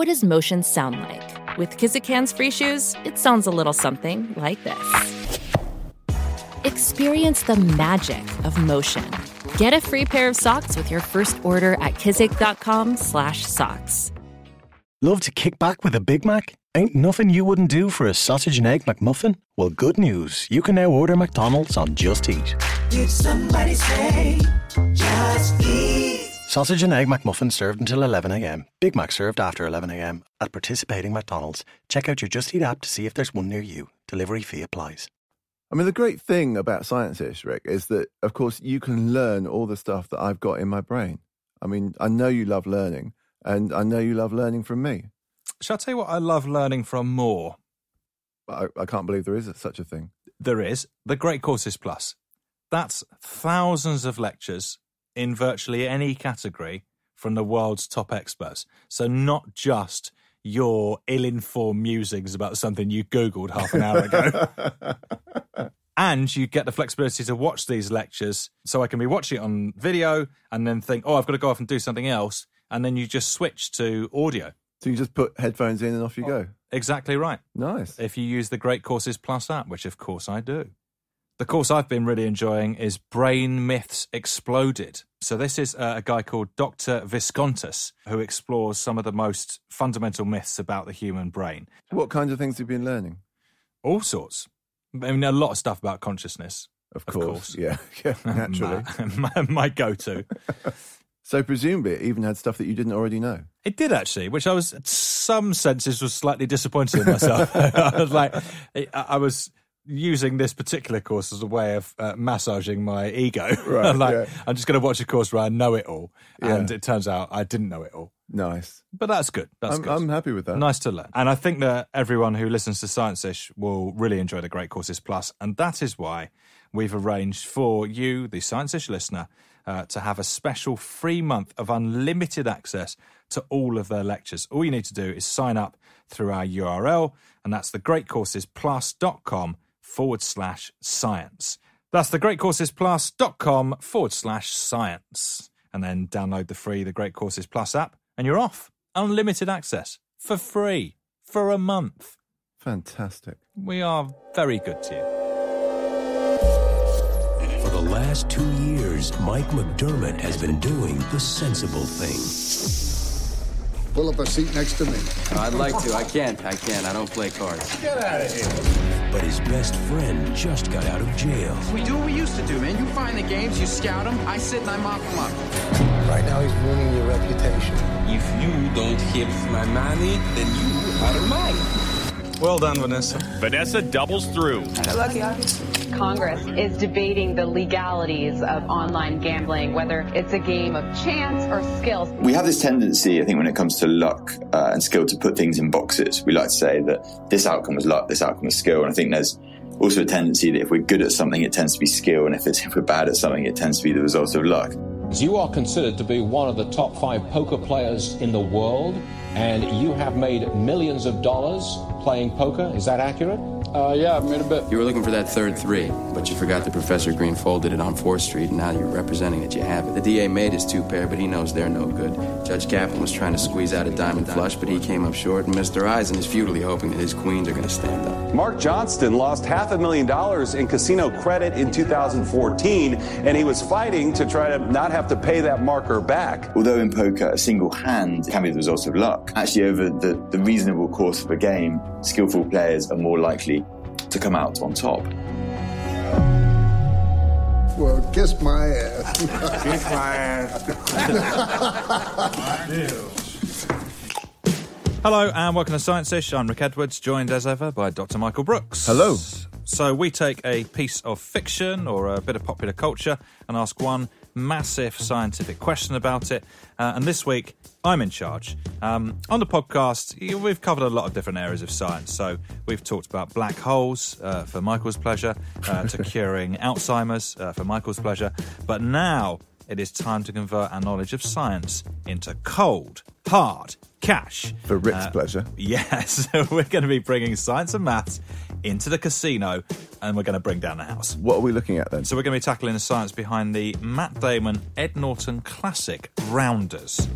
What does motion sound like? With Kizik hands free shoes, it sounds a little something like this. Experience the magic of motion. Get a free pair of socks with your first order at kizik.com/socks. Love to kick back with a Big Mac? Ain't nothing you wouldn't do for a sausage and egg McMuffin? Well, good news. You can now order McDonald's on Just Eat. Did somebody say just eat? Sausage and egg McMuffin served until 11am. Big Mac served after 11am. At participating McDonald's. Check out your Just Eat app to see if there's one near you. Delivery fee applies. I mean, the great thing about Science-ish, Rick, is that, of course, you can learn all the stuff that I've got in my brain. I mean, I know you love learning, and I know you love learning from me. Shall I tell you what I love learning from more? I, I can't believe there is such a thing. There is the Great Courses Plus. That's thousands of lectures in virtually any category from the world's top experts. So not just your ill-informed musings about something you googled half an hour ago. and you get the flexibility to watch these lectures so I can be watching it on video and then think, "Oh, I've got to go off and do something else." And then you just switch to audio. So you just put headphones in and off you go. Exactly right. Nice. If you use the Great Courses Plus app, which of course I do. The course I've been really enjoying is Brain Myths Exploded. So, this is uh, a guy called Dr. Viskontas who explores some of the most fundamental myths about the human brain. What kinds of things have you been learning? All sorts. I mean, a lot of stuff about consciousness. Of Of course. course. Yeah, yeah, naturally. my, my, go to. so presumably it even had stuff that you didn't already know. It did actually, which I was, in some senses, was slightly disappointed in myself. I was like, I was using this particular course as a way of uh, massaging my ego. Right, I'm like, yeah. I'm just going to watch a course where I know it all, and Yeah. it turns out I didn't know it all. Nice. But that's good. That's I'm, good. I'm happy with that. Nice to learn. And I think that everyone who listens to Science Ish will really enjoy the Great Courses Plus. And that is why we've arranged for you, the Science Ish listener, uh, to have a special free month of unlimited access to all of their lectures. All you need to do is sign up through our URL, and that's thegreatcoursesplus.com forward slash science. That's thegreatcoursesplus.com forward slash science. And then download the free The Great Courses Plus app, and you're off. Unlimited access for free for a month. Fantastic. We are very good to you. For the last two years, Mike McDermott has been doing the sensible thing. Pull up a seat next to me. I'd like to. I can't. I can't. I don't play cards. Get out of here. But his best friend just got out of jail. We do what we used to do, man. You find the games, you scout them. I sit and I mop them up. Right now, he's ruining your reputation. If you don't give my money, then you are mine. Well done, Vanessa. Vanessa doubles through. Congress is debating the legalities of online gambling, whether it's a game of chance or skill. We have this tendency, I think, when it comes to luck uh, and skill to put things in boxes. We like to say that this outcome was luck, this outcome was skill. And I think there's also a tendency that if we're good at something, it tends to be skill. And if, it's, if we're bad at something, it tends to be the result of luck. You are considered to be one of the top five poker players in the world, and you have made millions of dollars playing poker. Is that accurate? Uh, yeah, I've made a bit. You were looking for that third three, but you forgot that Professor Green folded it on 4th Street, and now you're representing that you have it. The DA made his two pair, but he knows they're no good. Judge Kaplan was trying to squeeze out a diamond flush, but he came up short, and Mr. Eisen is futilely hoping that his queens are going to stand up. Mark Johnston lost half a million dollars in casino credit in 2014, and he was fighting to try to not have to pay that marker back. Although in poker, a single hand can be the result of luck, actually, over the, the reasonable course of a game, skillful players are more likely to come out on top. Well, kiss my ass. Kiss my ass. Hello and welcome to Science Ish. I'm Rick Edwards, joined as ever by Dr. Michael Brooks. Hello. So we take a piece of fiction or a bit of popular culture and ask one massive scientific question about it. Uh, and this week, I'm in charge. Um, on the podcast, we've covered a lot of different areas of science. So we've talked about black holes uh, for Michael's pleasure, uh, to curing Alzheimer's uh, for Michael's pleasure. But now it is time to convert our knowledge of science into cold, hard cash. For Rick's Uh, pleasure. Yes, we're going to be bringing science and maths into the casino and we're going to bring down the house. What are we looking at then? So we're going to be tackling the science behind the Matt Damon Ed Norton classic Rounders.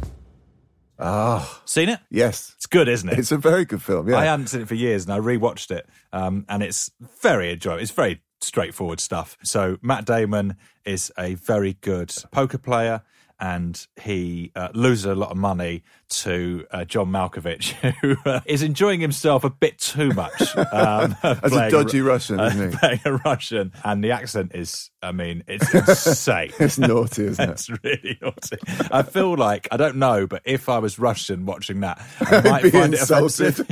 Ah, Seen it? yes. It's good, isn't it? It's a very good film. Yeah. I hadn't seen it for years and I rewatched it um, and it's very enjoyable. It's very straightforward stuff. So Matt Damon is a very good poker player and he uh, loses a lot of money to uh, John Malkovich, who uh, is enjoying himself a bit too much. Um, As a dodgy Ru- Russian, isn't he? Playing a Russian. And the accent is, I mean, it's insane. It's naughty, isn't it? It's really naughty. I feel like, I don't know, but if I was Russian watching that, I might Be find it insulted. offensive.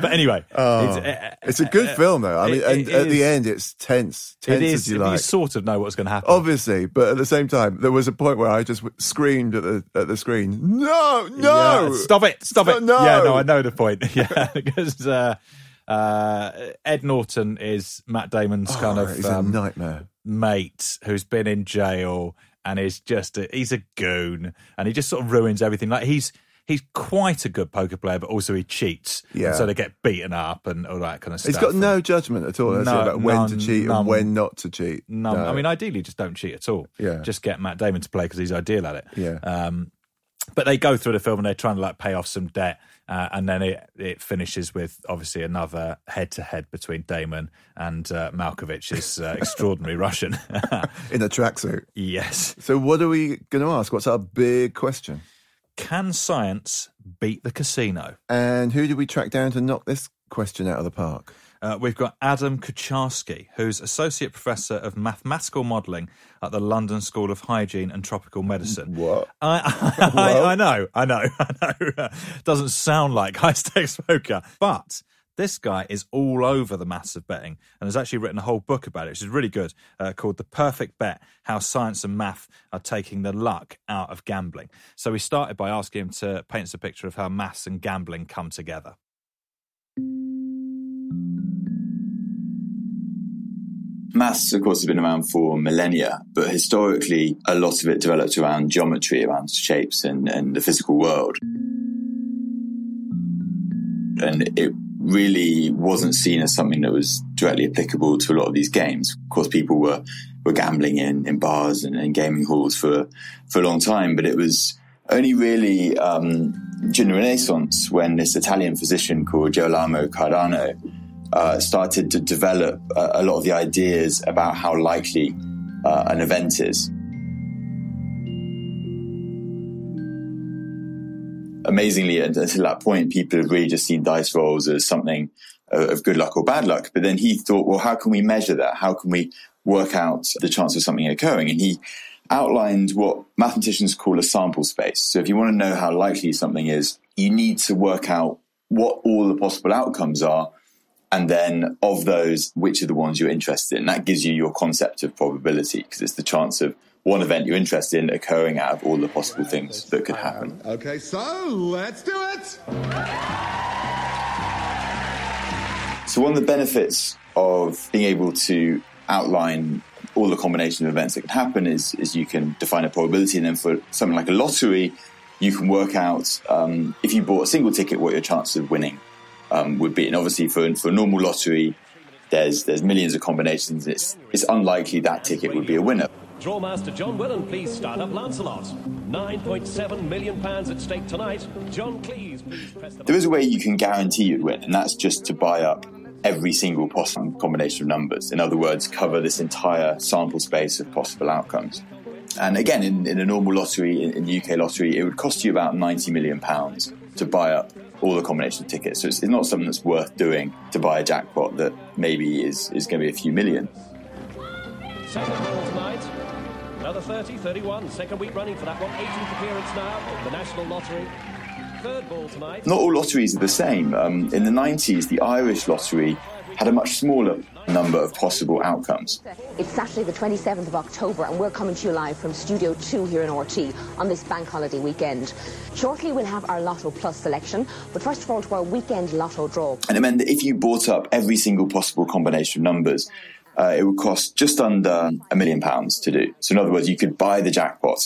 but anyway, Oh, it's, uh, it's a good film, though. I it- mean, and it at the end, it's tense, tense it is, as you you sort of know what's going to happen. Obviously, but at the same time, there was a point where I just screamed at the at the screen, "No, no, Yeah, stop it, stop it. No. Yeah, no, I know the point. Yeah, because uh, uh, Ed Norton is Matt Damon's Oh, kind of um, nightmare. mate who's been in jail and is just a, he's a goon and he just sort of ruins everything. Like he's he's quite a good poker player, but also he cheats. Yeah. And so they get beaten up and all that kind of stuff. He's got no judgment at all No, about when to cheat none. and when not to cheat. No, No. I mean, ideally, just don't cheat at all. Yeah. just get Matt Damon to play because he's ideal at it. Yeah. Um, but they go through the film and they're trying to like pay off some debt, uh, and then it it finishes with obviously another head to head between Damon and uh, Malkovich, this uh, extraordinary Russian. in a tracksuit. yes. So, what are we going to ask? What's our big question? Can science beat the casino? And who do we track down to knock this question out of the park? Uh, we've got Adam Kucharski, who's Associate Professor of Mathematical Modelling at the London School of Hygiene and Tropical Medicine. What? I, I, I know, I know, I know. Doesn't sound like high stakes poker, but this guy is all over the maths of betting and has actually written a whole book about it, which is really good, uh, called The Perfect Bet How Science and Math Are Taking the Luck Out of Gambling. So we started by asking him to paint us a picture of how maths and gambling come together. Maths, of course, has been around for millennia, but historically, a lot of it developed around geometry, around shapes and, and the physical world. And it really wasn't seen as something that was directly applicable to a lot of these games. Of course, people were, were gambling in, in bars and, gaming halls for, for a long time, but it was only really um, during the Renaissance when this Italian physician called Girolamo Cardano uh, started to develop a lot of the ideas about how likely uh, an event is. Amazingly, until that point, people had really just seen dice rolls as something of good luck or bad luck. But then he thought, well, how can we measure that? How can we work out the chance of something occurring? And he outlined what mathematicians call a sample space. So if you want to know how likely something is, you need to work out what all the possible outcomes are and then of those, which are the ones you're interested in. That gives you your concept of probability because it's the chance of one event you're interested in occurring out of all the possible things that could happen. Okay, so let's do it. So one of the benefits of being able to outline all the combination of events that can happen is, is you can define a probability, and then for something like a lottery, you can work out um, if you bought a single ticket what your chance of winning um, would be. And obviously, for for a normal lottery, there's there's millions of combinations. It's it's unlikely that ticket would be a winner. Drawmaster John Willen, please start up Lancelot. £9.7 million pounds at stake tonight. John Cleese, please press the There is a way you can guarantee you'd win, and that's just to buy up every single possible combination of numbers. In other words, cover this entire sample space of possible outcomes. And again, in, in a normal lottery, in, in the UK lottery, it would cost you about £90 million to buy up all the combination of tickets. So it's, it's not something that's worth doing to buy a jackpot that maybe is, is going to be a few million. Second ball tonight. Another 30, 31. Second week running for that one. 18th appearance now. The National Lottery. third ball tonight. Not all lotteries are the same. Um, in the 90s, the Irish lottery had a much smaller number of possible outcomes. It's Saturday, the 27th of October, and we're coming to you live from Studio 2 here in RTÉ on this bank holiday weekend. Shortly, we'll have our Lotto Plus selection, but first of all, to our weekend Lotto draw. And it meant that if you bought up every single possible combination of numbers, uh, it would cost just under a million pounds to do. So, in other words, you could buy the jackpot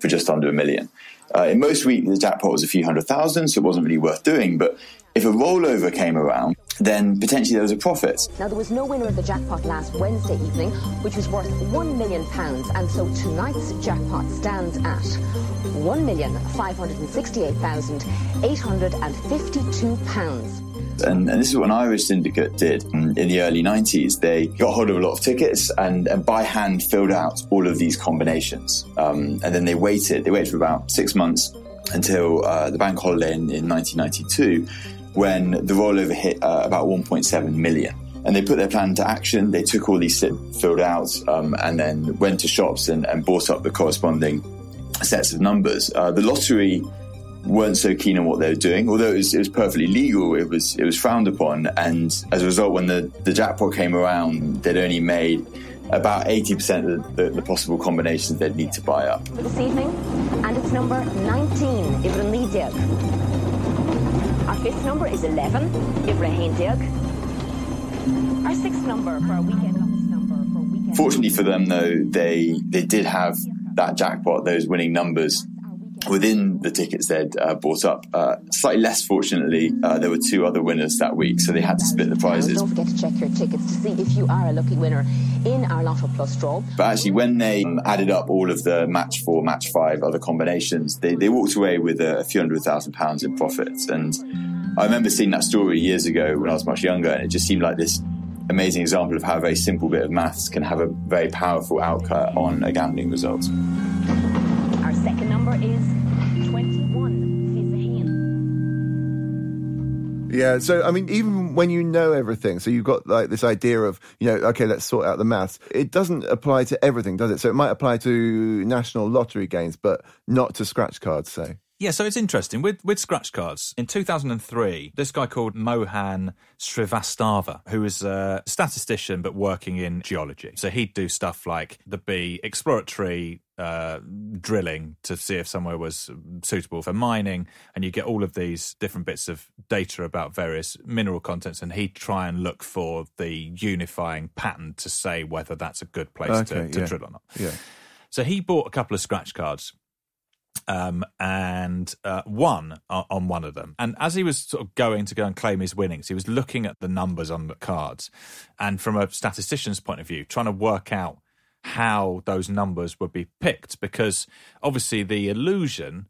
for just under a million. Uh, in most weeks, the jackpot was a few hundred thousand, so it wasn't really worth doing. But if a rollover came around, then potentially there was a profit. Now, there was no winner of the jackpot last Wednesday evening, which was worth £1 million, and so tonight's jackpot stands at £1,568,852. And, and, this is what an Irish syndicate did in the early 90s. They got hold of a lot of tickets and, and by hand filled out all of these combinations. Um, and then they waited. They waited for about six months until uh, the bank holiday in, in 1992 when the rollover hit uh, about 1.7 million. And they put their plan into action. They took all these filled out um, and then went to shops and, and, bought up the corresponding sets of numbers. Uh, the lottery weren't so keen on what they were doing, although it was, it was, perfectly legal. It was it was frowned upon, and as a result, when the, the jackpot came around, they'd only made about 80% of the, the, possible combinations they'd need to buy up. This evening, and it's number 19, Ivra Diag. Our fifth number is 11, Ivra Diag. Our sixth number for our weekend number for weekend. Fortunately for them, though, they they did have that jackpot, those winning numbers within the tickets they'd uh, bought up. Uh, slightly less fortunately, uh, there were two other winners that week, so they had to split the prizes. Don't forget to check your tickets to see if you are a lucky winner in our Lotto Plus draw. But actually, when they um, added up all of the match four, match five, other combinations, they, they walked away with a, a few hundred thousand pounds in profits. And I remember seeing that story years ago when I was much younger, and it just seemed like this amazing example of how a very simple bit of maths can have a very powerful outcome on a gambling result. Yeah, so I mean, even when you know everything, so you've got like this idea of, you know, okay, let's sort out the maths. It doesn't apply to everything, does it? So it might apply to national lottery games, but not to scratch cards, say. Yeah, so it's interesting with with scratch cards. In 2003, this guy called Mohan Srivastava, who was a statistician but working in geology. So he'd do stuff like the be exploratory uh, drilling to see if somewhere was suitable for mining, and you get all of these different bits of data about various mineral contents, and he'd try and look for the unifying pattern to say whether that's a good place okay, to, to yeah. drill or not. Yeah. So he bought a couple of scratch cards um, and uh, won on one of them. And as he was sort of going to go and claim his winnings, he was looking at the numbers on the cards, and from a statistician's point of view, trying to work out how those numbers would be picked, because obviously the illusion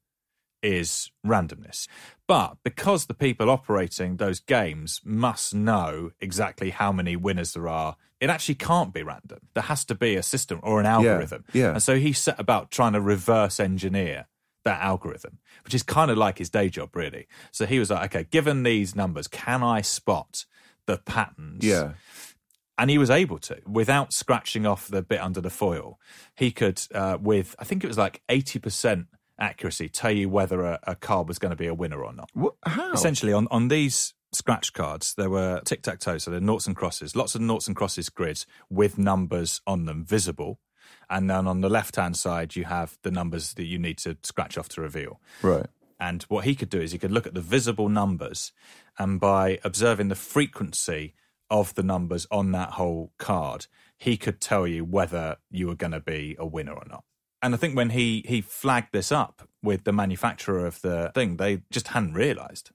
is randomness. But because the people operating those games must know exactly how many winners there are, it actually can't be random. There has to be a system or an algorithm. yeah. And so he set about trying to reverse engineer that algorithm, which is kind of like his day job, really. So he was like, okay, given these numbers, can I spot the patterns? Yeah. And he was able to without scratching off the bit under the foil. He could, uh, with I think it was like 80% accuracy, tell you whether a, a card was going to be a winner or not. What, how? Essentially, on, on these scratch cards, there were tic tac toe, so they're noughts and crosses, lots of noughts and crosses grids with numbers on them visible. And then on the left hand side, you have the numbers that you need to scratch off to reveal. Right. And what he could do is he could look at the visible numbers, and by observing the frequency of the numbers on that whole card, he could tell you whether you were going to be a winner or not. And I think when he he flagged this up with the manufacturer of the thing, they just hadn't realised.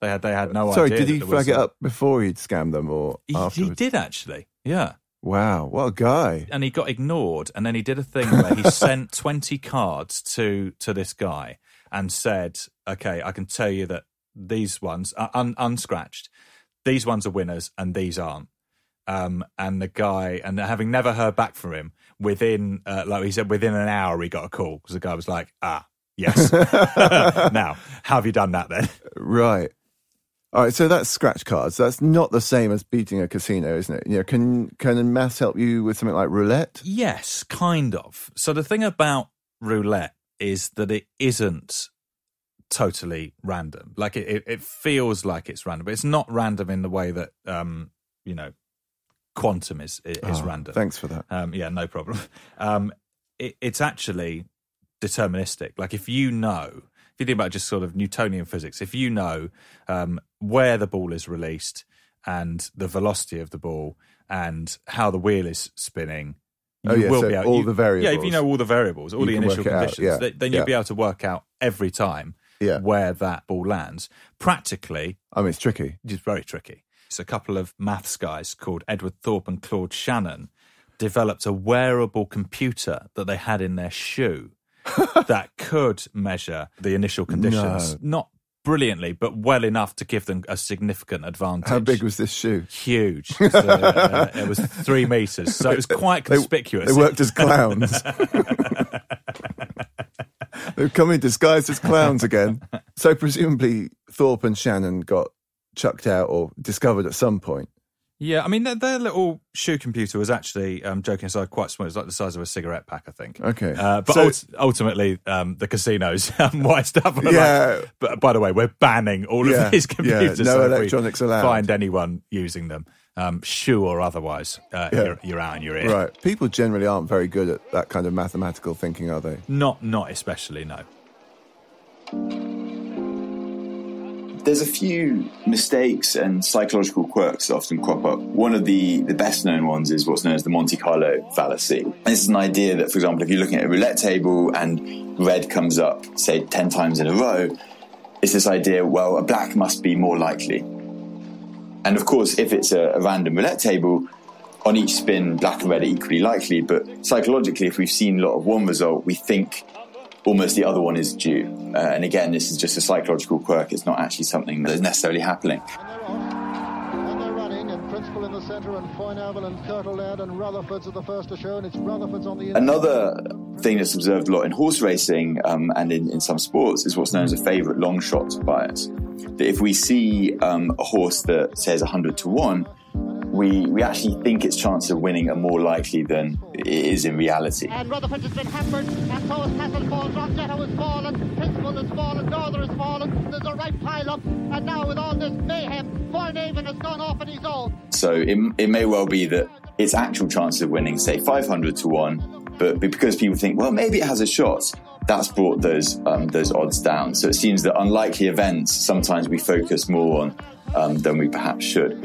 They had they had no Sorry, idea. Sorry, did he was flag it up before he'd scammed them or He, he did actually. Yeah. Wow, what a guy. and he got ignored and then he did a thing where he sent 20 cards to to this guy and said okay i can tell you that these ones are un, unscratched these ones are winners and these aren't um, and the guy and having never heard back from him within uh, like he said within an hour he got a call because the guy was like ah yes now how have you done that then Right. All right, so that's scratch cards. That's not the same as beating a casino, isn't it? You know, can can maths help you with something like roulette? Yes, kind of. So the thing about roulette is that it isn't totally random. Like it, it, it feels like it's random, but it's not random in the way that um, you know, quantum is is Oh, random. thanks for that. Um, yeah, no problem. Um, it, it's actually deterministic. Like if you know, if you think about just sort of Newtonian physics, if you know um, where the ball is released and the velocity of the ball and how the wheel is spinning. Oh, you Oh, yeah, will so be able, all you- the variables. Yeah, if you know all the variables, all You the initial it out, conditions, yeah, then you'll yeah. be able to work out every time Yeah. where that ball lands. Practically, I mean, it's tricky. it's very tricky. It's a couple of maths guys called Edward Thorp and Claude Shannon developed a wearable computer that they had in their shoe that could measure the initial conditions. No. Not brilliantly, but well enough to give them a significant advantage. How big was this shoe? Huge. So, uh, it was three meters, so it was quite They- conspicuous. They, worked as clowns. They've come in disguised as clowns again. So presumably Thorp and Shannon got chucked out or discovered at some point. Yeah, I mean, their, their little shoe computer was actually, um, joking aside, quite small. It was like the size of a cigarette pack, I think. Okay. Uh, but So- ult- ultimately, um, the casinos wised up. Yeah. Like, but by the way, we're banning all Yeah, of these yeah, computers. no so electronics allowed. Find anyone using them, um, shoe or otherwise, uh, Yeah. you're, you're out and you're in. Right. People generally aren't very good at that kind of mathematical thinking, are they? Not, not especially, no. There's a few mistakes and psychological quirks that often crop up. One of the, the best known ones is what's known as the Monte Carlo fallacy. This is an idea that, for example, if you're looking at a roulette table and red comes up, say, 10 times in a row, it's this idea, well, a black must be more likely. And of course, if it's a, a random roulette table, on each spin, black and red are equally likely. But psychologically, if we've seen a lot of one result, we think almost the other one is due. Uh, and again, this is just a psychological quirk. It's not actually something that is necessarily happening. And they're running, and Princeful in the centre, and Foinavon and and Rutherford's the first to show, and it's Rutherford's on the. Another thing that's observed a lot in horse racing um, and in, in some sports is what's known as a favourite long shot bias. That if we see um, a horse that says 100 to 1, we, we actually think its chances of winning are more likely than is in reality. And Rutherford has been hampered, and so is Castle has fallen, Princeful has fallen, Norther has fallen. There's a right pile up, and now with all this mayhem, has gone off on his own. So it, it may well be that its actual chances of winning, say 500 to 1, but because people think, well, maybe it has a shot, that's brought those, um, those odds down. So it seems that unlikely events, sometimes we focus more on um, than we perhaps should.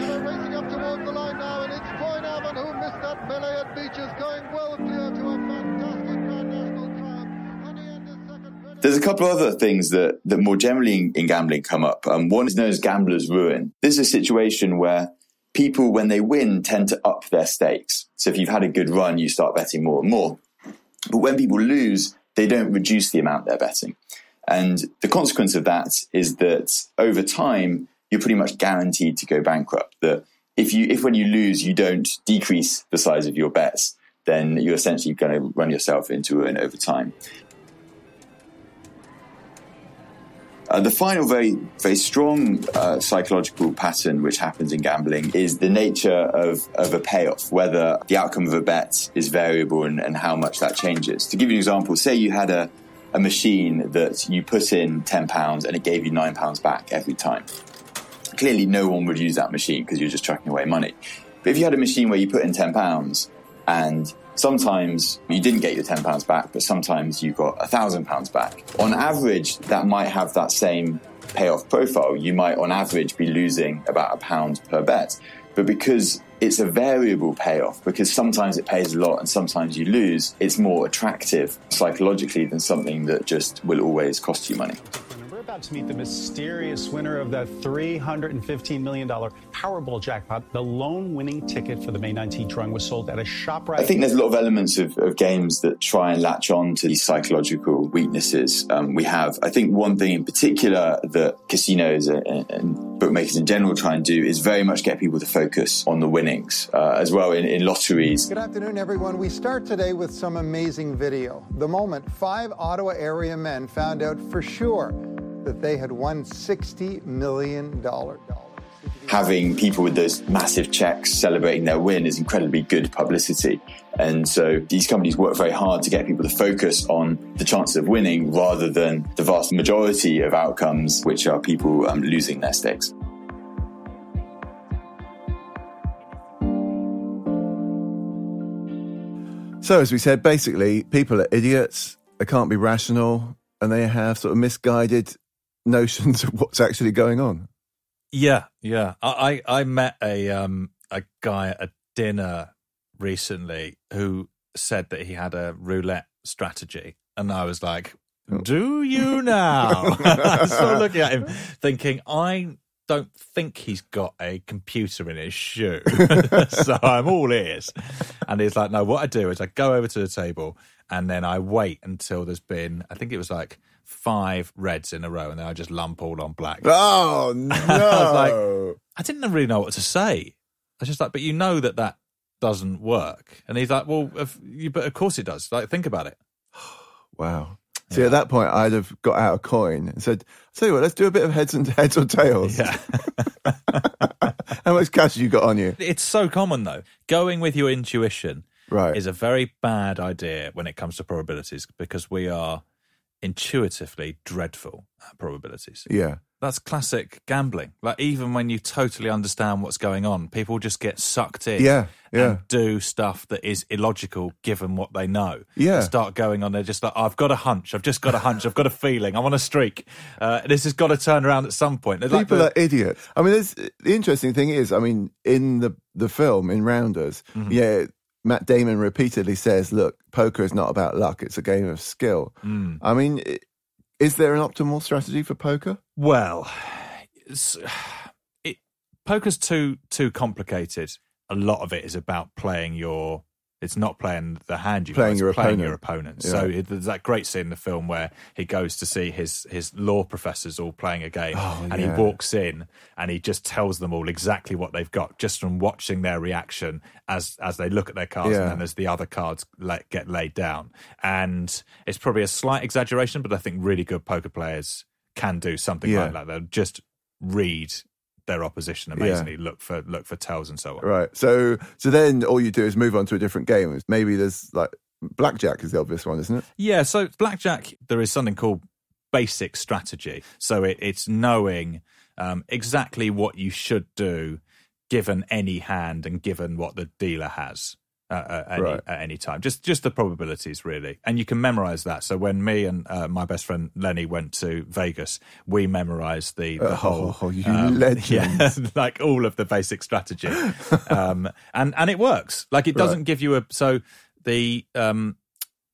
Couple of other things that, that more generally in, in gambling come up. Um, one is known as gambler's ruin. This is a situation where people, when they win, tend to up their stakes. So if you've had a good run, you start betting more and more. But when people lose, they don't reduce the amount they're betting. And the consequence of that is that over time, you're pretty much guaranteed to go bankrupt. That if you, if when you lose, you don't decrease the size of your bets, then you're essentially going to run yourself into ruin over time. Uh, the final very, very strong uh, psychological pattern which happens in gambling is the nature of, of a payoff, whether the outcome of a bet is variable and, and how much that changes. To give you an example, say you had a, a machine that you put in £10 and it gave you £9 back every time. Clearly, no one would use that machine because you're just chucking away money. But if you had a machine where you put in £10 and sometimes you didn't get your £10 back, but sometimes you got £1,000 back. On average, that might have that same payoff profile. You might, on average, be losing about a pound per bet. But because it's a variable payoff, because sometimes it pays a lot and sometimes you lose, it's more attractive psychologically than something that just will always cost you money. We're about to meet the mysterious winner of the $315 million Powerball jackpot. The lone winning ticket for the May 19th drawing was sold at a shop right. I think there's a lot of elements of, of games that try and latch on to these psychological weaknesses um, we have. I think one thing in particular that casinos and, and bookmakers in general try and do is very much get people to focus on the winnings. Uh, as well in, in lotteries, Good afternoon, everyone. We start today with some amazing video. The moment five Ottawa area men found out for sure that they had won $60 million. having people with those massive checks celebrating their win is incredibly good publicity. And so these companies work very hard to get people to focus on the chances of winning rather than the vast majority of outcomes, which are people um, losing their stakes. So, as we said, basically, people are idiots. They can't be rational, and they have sort of misguided notions of what's actually going on. Yeah, yeah. I I I met a um a guy at a dinner recently who said that he had a roulette strategy, and I was like, "Do you now?" I was sort of looking at him, thinking, "I don't think he's got a computer in his shoe, so I'm all ears." And he's like, "No, what I do is I go over to the table, and then I wait until there's been, I think it was like." Five reds in a row, and then I just lump all on black. Oh no! I was like, I didn't really know what to say. I was just like, but you know that that doesn't work. And he's like, well, you, but of course it does. Like, think about it. Wow. See, at that point, I'd have got out a coin and said, "Tell you what, let's do a bit of heads and heads or tails." Yeah. How much cash have you got on you? It's so common though. Going with your intuition Right. is a very bad idea when it comes to probabilities because we are intuitively dreadful probabilities. Yeah. That's classic gambling. Like even when you totally understand what's going on, people just get sucked in Yeah, yeah. and do stuff that is illogical given what they know. Yeah. Start going on. They're just like, I've got a hunch. I've just got a hunch. I've got a feeling. I'm on a streak. Uh, this has got to turn around at some point. They're like People the- are idiots. I mean, there's, the interesting thing is, I mean, in the the film in Rounders, Mhm. yeah, Matt Damon repeatedly says, "Look, poker is not about luck; it's a game of skill." Mm. I mean, is there an optimal strategy for poker? Well, it, poker's too too complicated. A lot of it is about playing your. It's not playing the hand you Playing your playing opponent. your opponent. Yeah. So it, there's that great scene in the film where he goes to see his his law professors all playing a game, Oh, and yeah. he walks in and he just tells them all exactly what they've got just from watching their reaction as as they look at their cards Yeah. and then as the other cards let, get laid down. And it's probably a slight exaggeration, but I think really good poker players can do something like that. They'll just read their opposition amazingly, look for look for tells and so on. Right. So, so then all you do is move on to a different game. Maybe there's like blackjack is the obvious one, isn't it? Yeah, so blackjack, there is something called basic strategy. So it, it's knowing um, exactly what you should do given any hand and given what the dealer has. Uh, at, any, at any time, just just the probabilities really, and you can memorize that. So when me and uh, my best friend Lenny went to Vegas, we memorized the, the Oh, whole, um, you legend. yeah, like all of the basic strategy, um, and and it works. Like it doesn't Right. give you a so the um,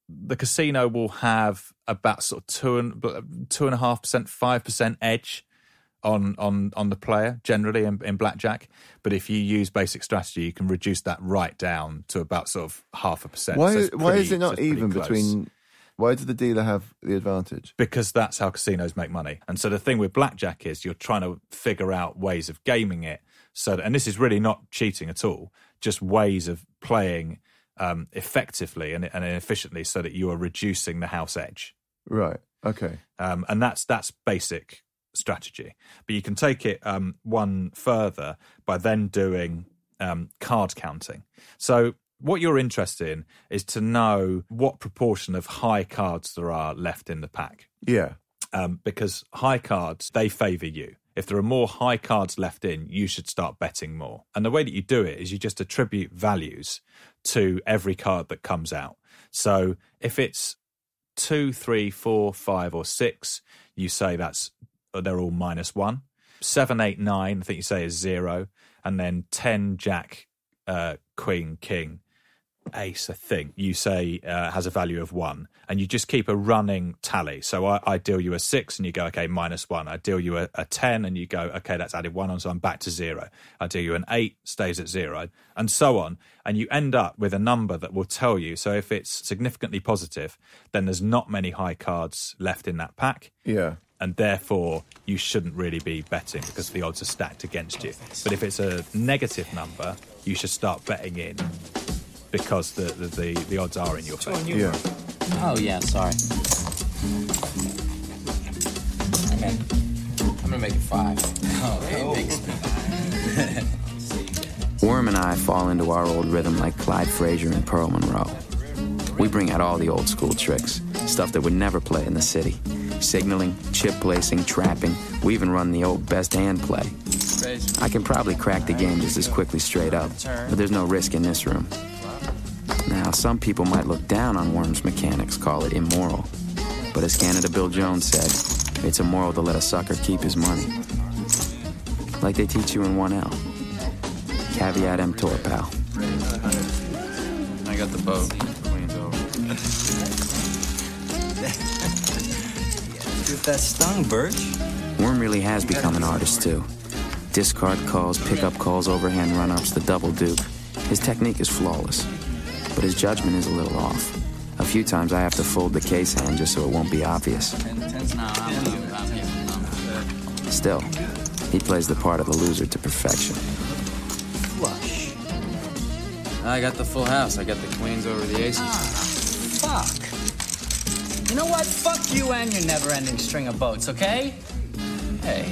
the casino will have about sort of two and two and a half percent, five percent edge on on on the player generally in, in blackjack. But if you use basic strategy, you can reduce that right down to about sort of half a percent. Why? So it's why is it not pretty even close. between? Why does the dealer have the advantage? because that's how casinos make money. And so the thing with blackjack is you're trying to figure out ways of gaming it. So, that, and this is really not cheating at all, just ways of playing um, effectively and, and efficiently, so that you are reducing the house edge. Right. Okay. Um, and that's that's basic strategy. But you can take it um, one further by then doing um, card counting. So what you're interested in is to know what proportion of high cards there are left in the pack Yeah. um, because high cards they favour you. If there are more high cards left in, you should start betting more. And the way that you do it is you just attribute values to every card that comes out. So if it's two, three, four, five, or six, you say that's they're all minus one. Seven, eight, nine, I think you say is zero, and then ten, jack, uh, queen, king, ace, I think you say uh, has a value of one, and you just keep a running tally. So I, I deal you a six, and you go, okay, minus one. I deal you a, a ten, and you go, okay, that's added one on, so I'm back to zero. I deal you an eight, stays at zero, and so on. And you end up with a number that will tell you. So if it's significantly positive, then there's not many high cards left in that pack Yeah. And therefore you shouldn't really be betting because the odds are stacked against you. But if it's a negative number, you should start betting in because the the, the, the odds are in your favour. Yeah. Oh yeah, sorry. I'm in. I'm gonna make it five. Oh, it makes me. Worm and I fall into our old rhythm like Clyde Frazier and Pearl Monroe. We bring out all the old school tricks, stuff that would never play in the city. Signaling, chip placing, trapping, we even run the old best hand play. I can probably crack the game just as quickly straight up, but there's no risk in this room. Now, some people might look down on Worm's mechanics, call it immoral. But as Canada Bill Jones said, it's immoral to let a sucker keep his money. Like they teach you in 1L. Caveat emptor, pal. I got the boat. That stung, Birch. Worm really has become an artist, too. Discard culls, pickup culls, overhand run ups, the double duke. His technique is flawless, but his judgment is a little off. A few times I have to fold the case hand just so it won't be obvious. Still, he plays the part of the loser to perfection. Flush. I got the full house. I got the queens over the aces. Ah, fuck. You know what? Fuck you and your never-ending string of boats, okay? Hey.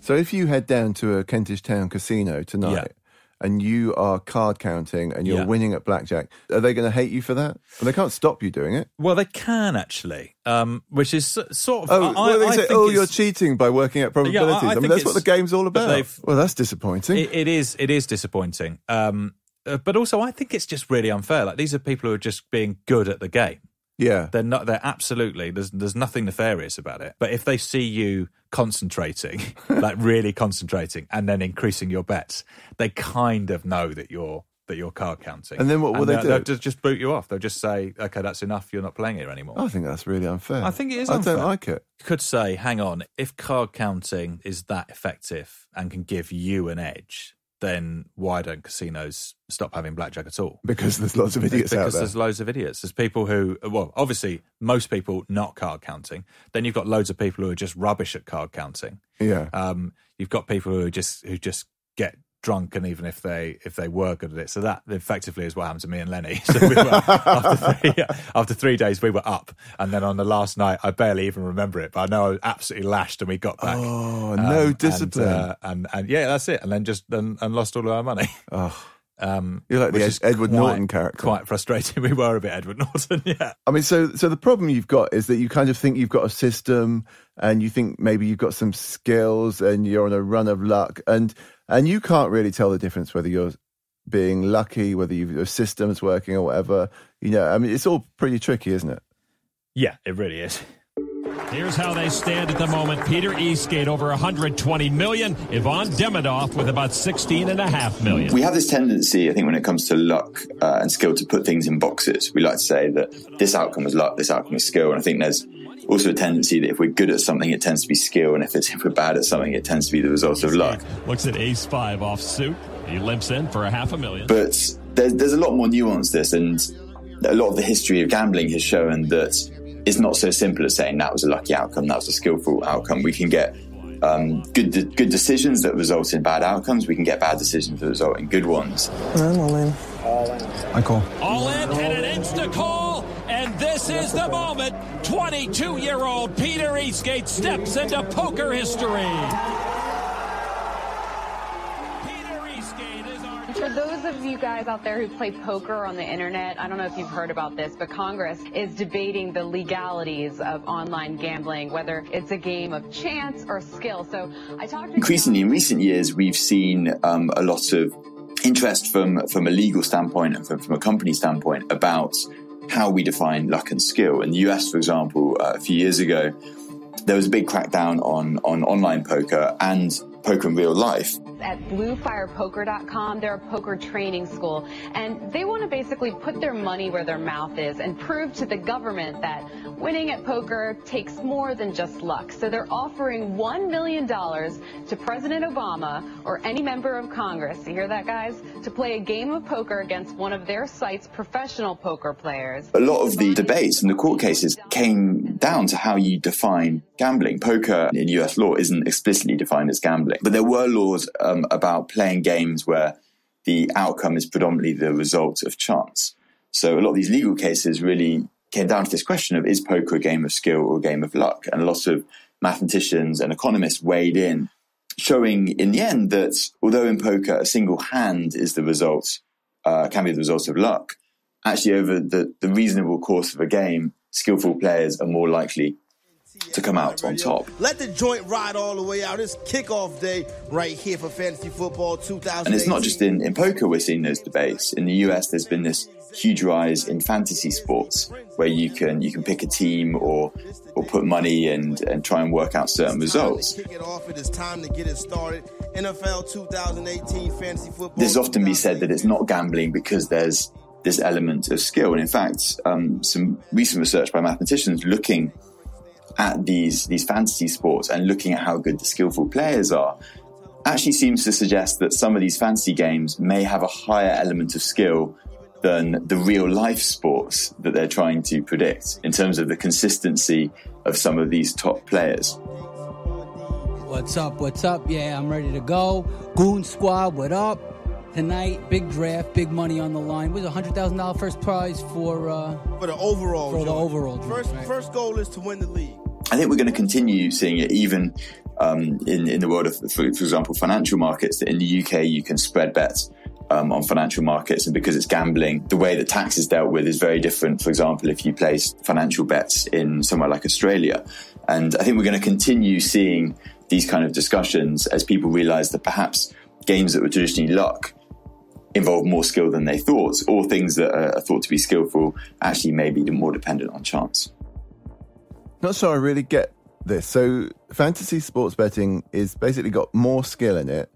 So if you head down to a Kentish Town casino tonight Yeah. and you are card counting and you're Yeah. winning at blackjack, are they going to hate you for that? And they can't stop you doing it. Well, they can actually, um, which is sort of. Oh, I, well, they I say, think oh, you're cheating by working out probabilities. Yeah, I- I I, mean, that's what the game's all about. Well, that's disappointing. It, it is. It is disappointing. Um, uh, but also, I think it's just really unfair. Like these are people who are just being good at the game. yeah. They're not. They're absolutely. There's. There's nothing nefarious about it. But if they see you concentrating, like really concentrating, and then increasing your bets, they kind of know that you're that you're card counting. And then what will they they'll- do? They'll just, just boot you off. They'll just say, "Okay, that's enough. You're not playing here anymore." I think that's really unfair. I think it is I unfair. don't like it. You could say, hang on, if card counting is that effective and can give you an edge, then why don't casinos stop having blackjack at all? Because there's lots of idiots because out there. Because there's loads of idiots. There's people who, well, obviously, most people not card counting. Then you've got loads of people who are just rubbish at card counting. Yeah. Um, you've got people who are just who just get drunk, and even if they if they were good at it, so that effectively is what happened to me and Lenny. So we were, after, three, after three days, we were up, and then on the last night, I barely even remember it, but I know I was absolutely lashed, and we got back. Oh, no and, discipline. uh, and, and yeah, that's it. And then just and, and lost all of our money. Oh. Um, You're like the Ed- Edward quite- Norton character. Quite frustrating. We were a bit Edward Norton, yeah. I mean, so so the problem you've got is that you kind of think you've got a system, and you think maybe you've got some skills, and you're on a run of luck, and and you can't really tell the difference whether you're being lucky, whether you've, your system's working or whatever. You know, I mean, it's all pretty tricky, isn't it? Yeah, it really is. Here's how they stand at the moment. Peter Eastgate over 120 million. Ivan Demidov with about 16 and a half million. We have this tendency, I think, when it comes to luck uh, and skill, to put things in boxes. We like to say that this outcome was luck, this outcome was skill, and I think there's also a tendency that if we're good at something, it tends to be skill, and if it's if we're bad at something, it tends to be the result of luck. Looks at ace five off suit. He limps in for a half a million. But there's there's a lot more nuance to this, and a lot of the history of gambling has shown that it's not so simple as saying that was a lucky outcome, that was a skillful outcome. We can get um, good de- good decisions that result in bad outcomes. We can get bad decisions that result in good ones. I'm all in. I call. All in and an insta call, and this is the moment. 22 year old Peter Eastgate steps into poker history. For those of you guys out there who play poker on the internet, I don't know if you've heard about this, but Congress is debating the legalities of online gambling, whether it's a game of chance or skill. So I talked Increasingly in recent years, we've seen um, a lot of interest from from a legal standpoint and from, from a company standpoint about how we define luck and skill. In the US, for example, uh, a few years ago, there was a big crackdown on on online poker and poker in real life. At bluefirepoker.com. They're a poker training school, and they want to basically put their money where their mouth is and prove to the government that winning at poker takes more than just luck. So they're offering $1 million to President Obama or any member of Congress, you hear that, guys, to play a game of poker against one of their site's professional poker players. A lot of the debates and the court cases came down to how you define gambling. Poker in US law isn't explicitly defined as gambling, but there were laws uh, um, about playing games where the outcome is predominantly the result of chance. So a lot of these legal cases really came down to this question of is poker a game of skill or a game of luck? And a lot of mathematicians and economists weighed in, showing in the end that although in poker a single hand is the result, uh, can be the result of luck, actually over the, the reasonable course of a game, skillful players are more likely to come out on top. Let the joint ride all the way out. It's kickoff day right here for Fantasy Football 2000. And it's not just in, in poker we're seeing those debates. In the US, there's been this huge rise in fantasy sports where you can you can pick a team or or put money and and try and work out certain results. Kick it off. It is time to get it started. NFL 2018 Fantasy Football. There's often be said that it's not gambling because there's this element of skill. And in fact, um, some recent research by mathematicians looking at these these fantasy sports and looking at how good the skillful players are actually seems to suggest that some of these fantasy games may have a higher element of skill than the real life sports that they're trying to predict in terms of the consistency of some of these top players. What's up? What's up? Yeah, I'm ready to go. Goon Squad, what up? Tonight, big draft, big money on the line. Was a hundred thousand dollar first prize for uh, for the overall. For the overall. draft, First, right? first goal is to win the league. I think we're going to continue seeing it even um, in, in the world of, for, for example, financial markets. That in the UK, you can spread bets um, on financial markets. And because it's gambling, the way that tax is dealt with is very different. For example, if you place financial bets in somewhere like Australia. And I think we're going to continue seeing these kind of discussions as people realize that perhaps games that were traditionally luck involve more skill than they thought, or things that are thought to be skillful actually may be more dependent on chance. Not sure I really get this. So, fantasy sports betting is basically got more skill in it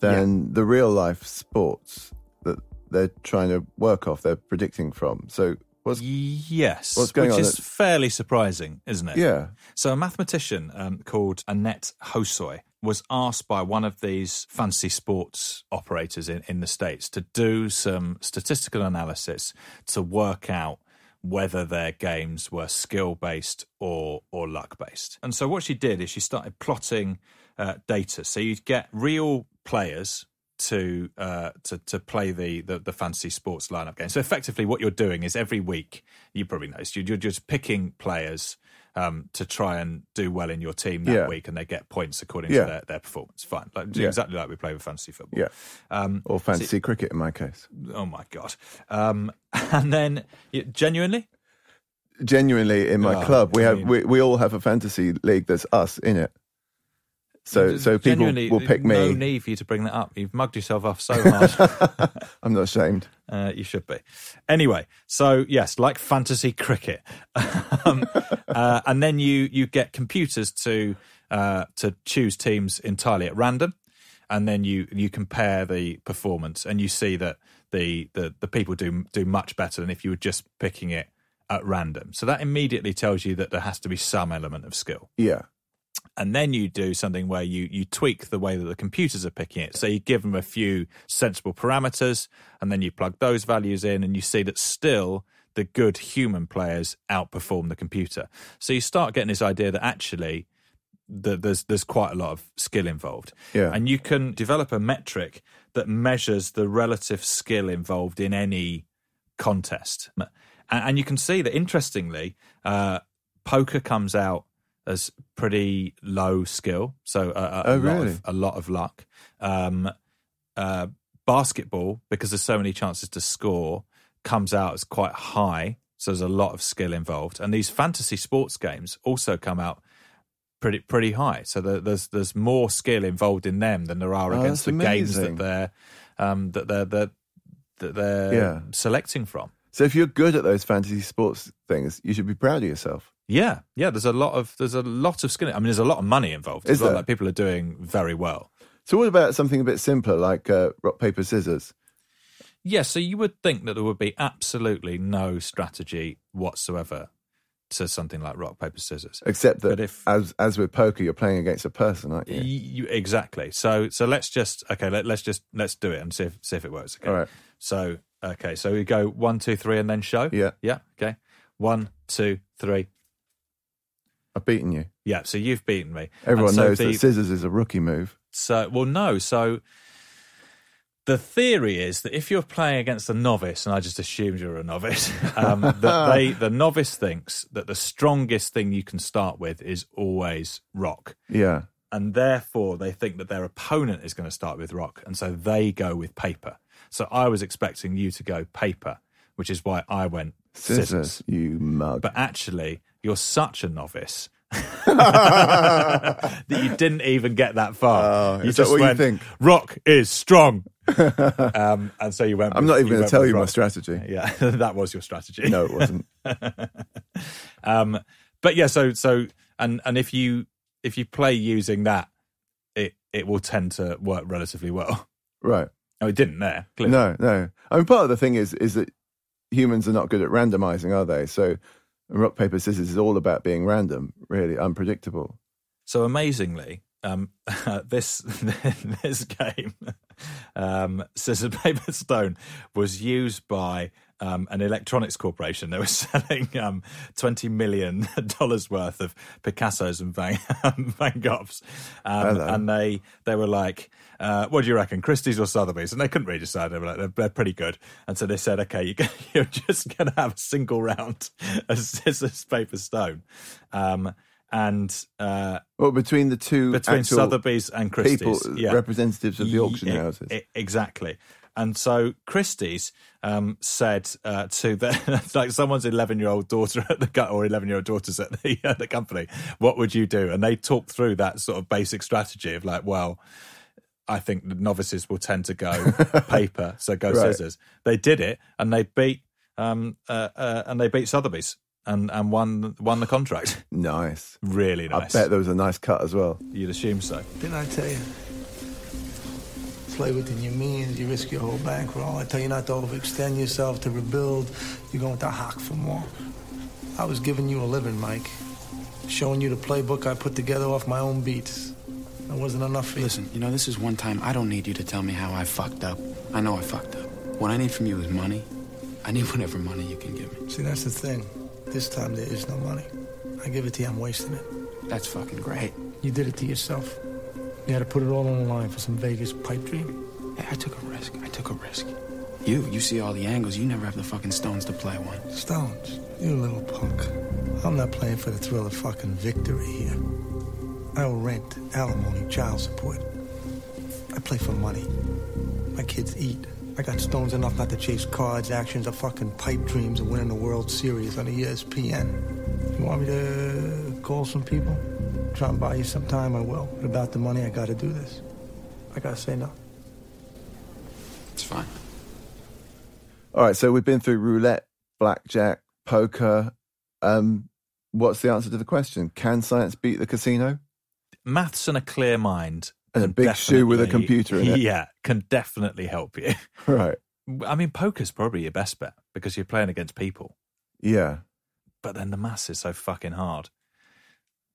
than the real life sports that they're trying to work off, they're predicting from. So, what's Yes, what's going which on? is fairly surprising, isn't it? Yeah. So a mathematician um, called Annette Hosoi was asked by one of these fancy sports operators in, in the States to do some statistical analysis to work out whether their games were skill based or or luck based. And so what she did is she started plotting uh, data. So you'd get real players to uh, to to play the, the the fancy sports lineup game. So effectively, what you're doing is every week you probably noticed you- you're just picking players um, to try and do well in your team that Yeah. week, and they get points according Yeah. to their, their performance. Fine, like, Yeah. exactly like we play with fantasy football. Yeah. Um, or fantasy cricket in my case. Oh my god! Um, and then genuinely, Genuinely, in my Oh, club, we have we, we all have a fantasy league that's us in it. So so people will pick me. No need for you to bring that up. You've mugged yourself off so hard. I'm not ashamed. Uh, you should be. Anyway, so yes, like fantasy cricket, um, uh, and then you you get computers to uh, to choose teams entirely at random, and then you you compare the performance, and you see that the the the people do do much better than if you were just picking it at random. So that immediately tells you that there has to be some element of skill Yeah. And then you do something where you you tweak the way that the computers are picking it. So you give them a few sensible parameters, and then you plug those values in, and you see that still the good human players outperform the computer. So you start getting this idea that actually that there's there's quite a lot of skill involved. Yeah. And you can develop a metric that measures the relative skill involved in any contest. And, and you can see that interestingly, uh, poker comes out as pretty low skill, so a, a, Oh, a lot of a lot of luck. Um, uh, basketball, because there's so many chances to score, comes out as quite high, so there's a lot of skill involved. And these fantasy sports games also come out pretty pretty high, so there, there's there's more skill involved in them than there are Oh, against the that's games that they're um, that they're, they're that they're Yeah. selecting from. So if you're good at those fantasy sports things, you should be proud of yourself. Yeah, yeah. There's a lot of there's a lot of skill. I mean, there's a lot of money involved. Is as well. Like people are doing very well. So what about something a bit simpler like uh, rock paper scissors? Yeah, so you would think that there would be absolutely no strategy whatsoever to something like rock paper scissors. Except that But if- as as with poker, you're playing against a person, aren't you? You, exactly. So so let's just okay. Let, let's just let's do it and see if see if it works. Okay. All right. So okay. So we go one, two, three, and then show. Yeah. Yeah. Okay. One, two, three. I've beaten you. Yeah. So you've beaten me. Everyone so knows the- that scissors is a rookie move. So, well, no. So the theory is that if you're playing against a novice, and I just assumed you're a novice, um, that they the novice thinks that the strongest thing you can start with is always rock, Yeah. and therefore they think that their opponent is going to start with rock, and so they go with paper. So I was expecting you to go paper, which is why I went Scissors, scissors. you mug. But actually, you're such a novice. that you didn't even get that far. Oh, you is that just what you went, think? Rock is strong. um, and so you went. I'm with- not even going to tell you my strategy. Yeah, that was your strategy. No, it wasn't. um, but yeah, so so and and if you if you play using that, it it will tend to work relatively well. Right. Oh, it didn't there. Clearly. No, no. I mean, part of the thing is is that humans are not good at randomizing, are they? So rock paper scissors is all about being random, really unpredictable. So amazingly, um, this this game, um, scissors paper stone, was used by um, an electronics corporation. that was selling um, twenty million dollars worth of Picassos and Van, Van Goghs, um, and they they were like. Uh, what do you reckon, Christie's or Sotheby's? And they couldn't really decide. They were like, they're, they're pretty good. And so they said, okay, you, you're just going to have a single round of scissors, paper, stone. Um, and uh, Well, between the two between Sotheby's and Christie's, people, yeah. representatives of the auction Yeah, houses. exactly. And so Christie's um, said uh, to the like someone's eleven year old daughter at the or eleven year old daughters at the at the company, what would you do? And they talked through that sort of basic strategy of like, well, I think the novices will tend to go paper, so go Right. scissors. They did it, and they beat um, uh, uh, and they beat Sotheby's and and won won the contract. nice. Really nice. I bet there was a nice cut as well. You'd assume so. Didn't I tell you? Play within your means, you risk your whole bankroll. I tell you not to overextend yourself, to rebuild. You're going to hack for more. I was giving you a living, Mike. Showing you the playbook I put together off my own beats. That wasn't enough for you. Listen, you know, this is one time I don't need you to tell me how I fucked up. I know I fucked up. What I need from you is money. I need whatever money you can give me. See, that's the thing. This time there is no money. I give it to you, I'm wasting it. That's fucking great. You did it to yourself. You had to put it all on the line for some Vegas pipe dream. Hey, I took a risk. I took a risk. You, you see all the angles. You never have the fucking stones to play one. Stones, you little punk. I'm not playing for the thrill of fucking victory here. I owe rent, alimony, child support. I play for money. My kids eat. I got stones enough not to chase cards, actions, or fucking pipe dreams of winning the World Series on the ESPN. You want me to call some people? Try and buy you some time, I will. But about the money, I gotta do this. I gotta say no. It's fine. All right, so we've been through roulette, blackjack, poker. Um, what's the answer to the question? Can science beat the casino? Maths and a clear mind. And a big shoe with a computer in it. Yeah, can definitely help you. Right. I mean, poker's probably your best bet because you're playing against people. Yeah. But then the maths is so fucking hard.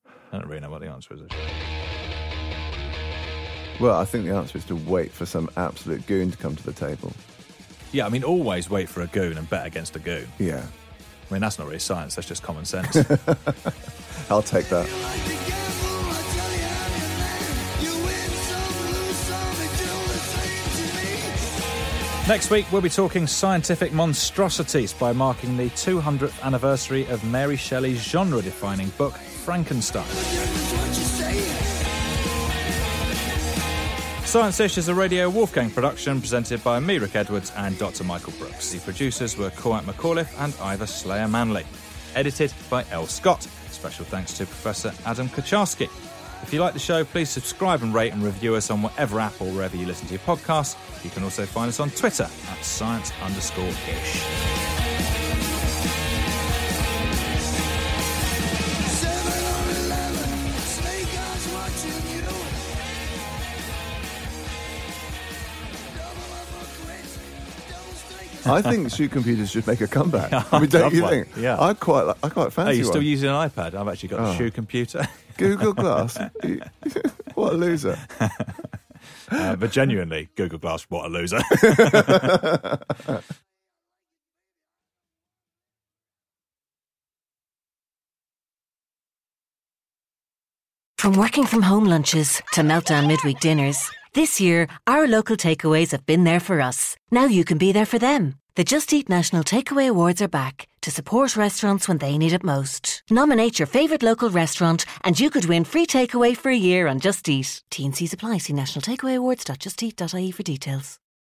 I don't really know what the answer is. Well, I think the answer is to wait for some absolute goon to come to the table. Yeah, I mean, always wait for a goon and bet against a goon. Yeah. I mean, that's not really science, that's just common sense. I'll take that. Next week, we'll be talking scientific monstrosities by marking the 200th anniversary of Mary Shelley's genre defining book, Frankenstein. Science Ish is a Radio Wolfgang production presented by me, Rick Edwards, and Dr. Michael Brooks. The producers were Cormac McAuliffe and Ivor Slayer Manley. Edited by L. Scott. Special thanks to Professor Adam Kucharski. If you like the show, please subscribe and rate and review us on whatever app or wherever you listen to your podcasts. You can also find us on Twitter at science underscore ish. I think shoe computers should make a comeback. Yeah, I mean, don't you love think? yeah. I quite, I quite fancy Are you still one. using an iPad? I've actually got a Oh. shoe computer. Google Glass. what a loser! Uh, but genuinely, Google Glass, what a loser. From working from home lunches to meltdown midweek dinners, This year, our local takeaways have been there for us. Now you can be there for them. The Just Eat National Takeaway Awards are back to support restaurants when they need it most. Nominate your favourite local restaurant and you could win free takeaway for a year on Just Eat. T&C's. See nationaltakeawayawards.justeat.ie for details.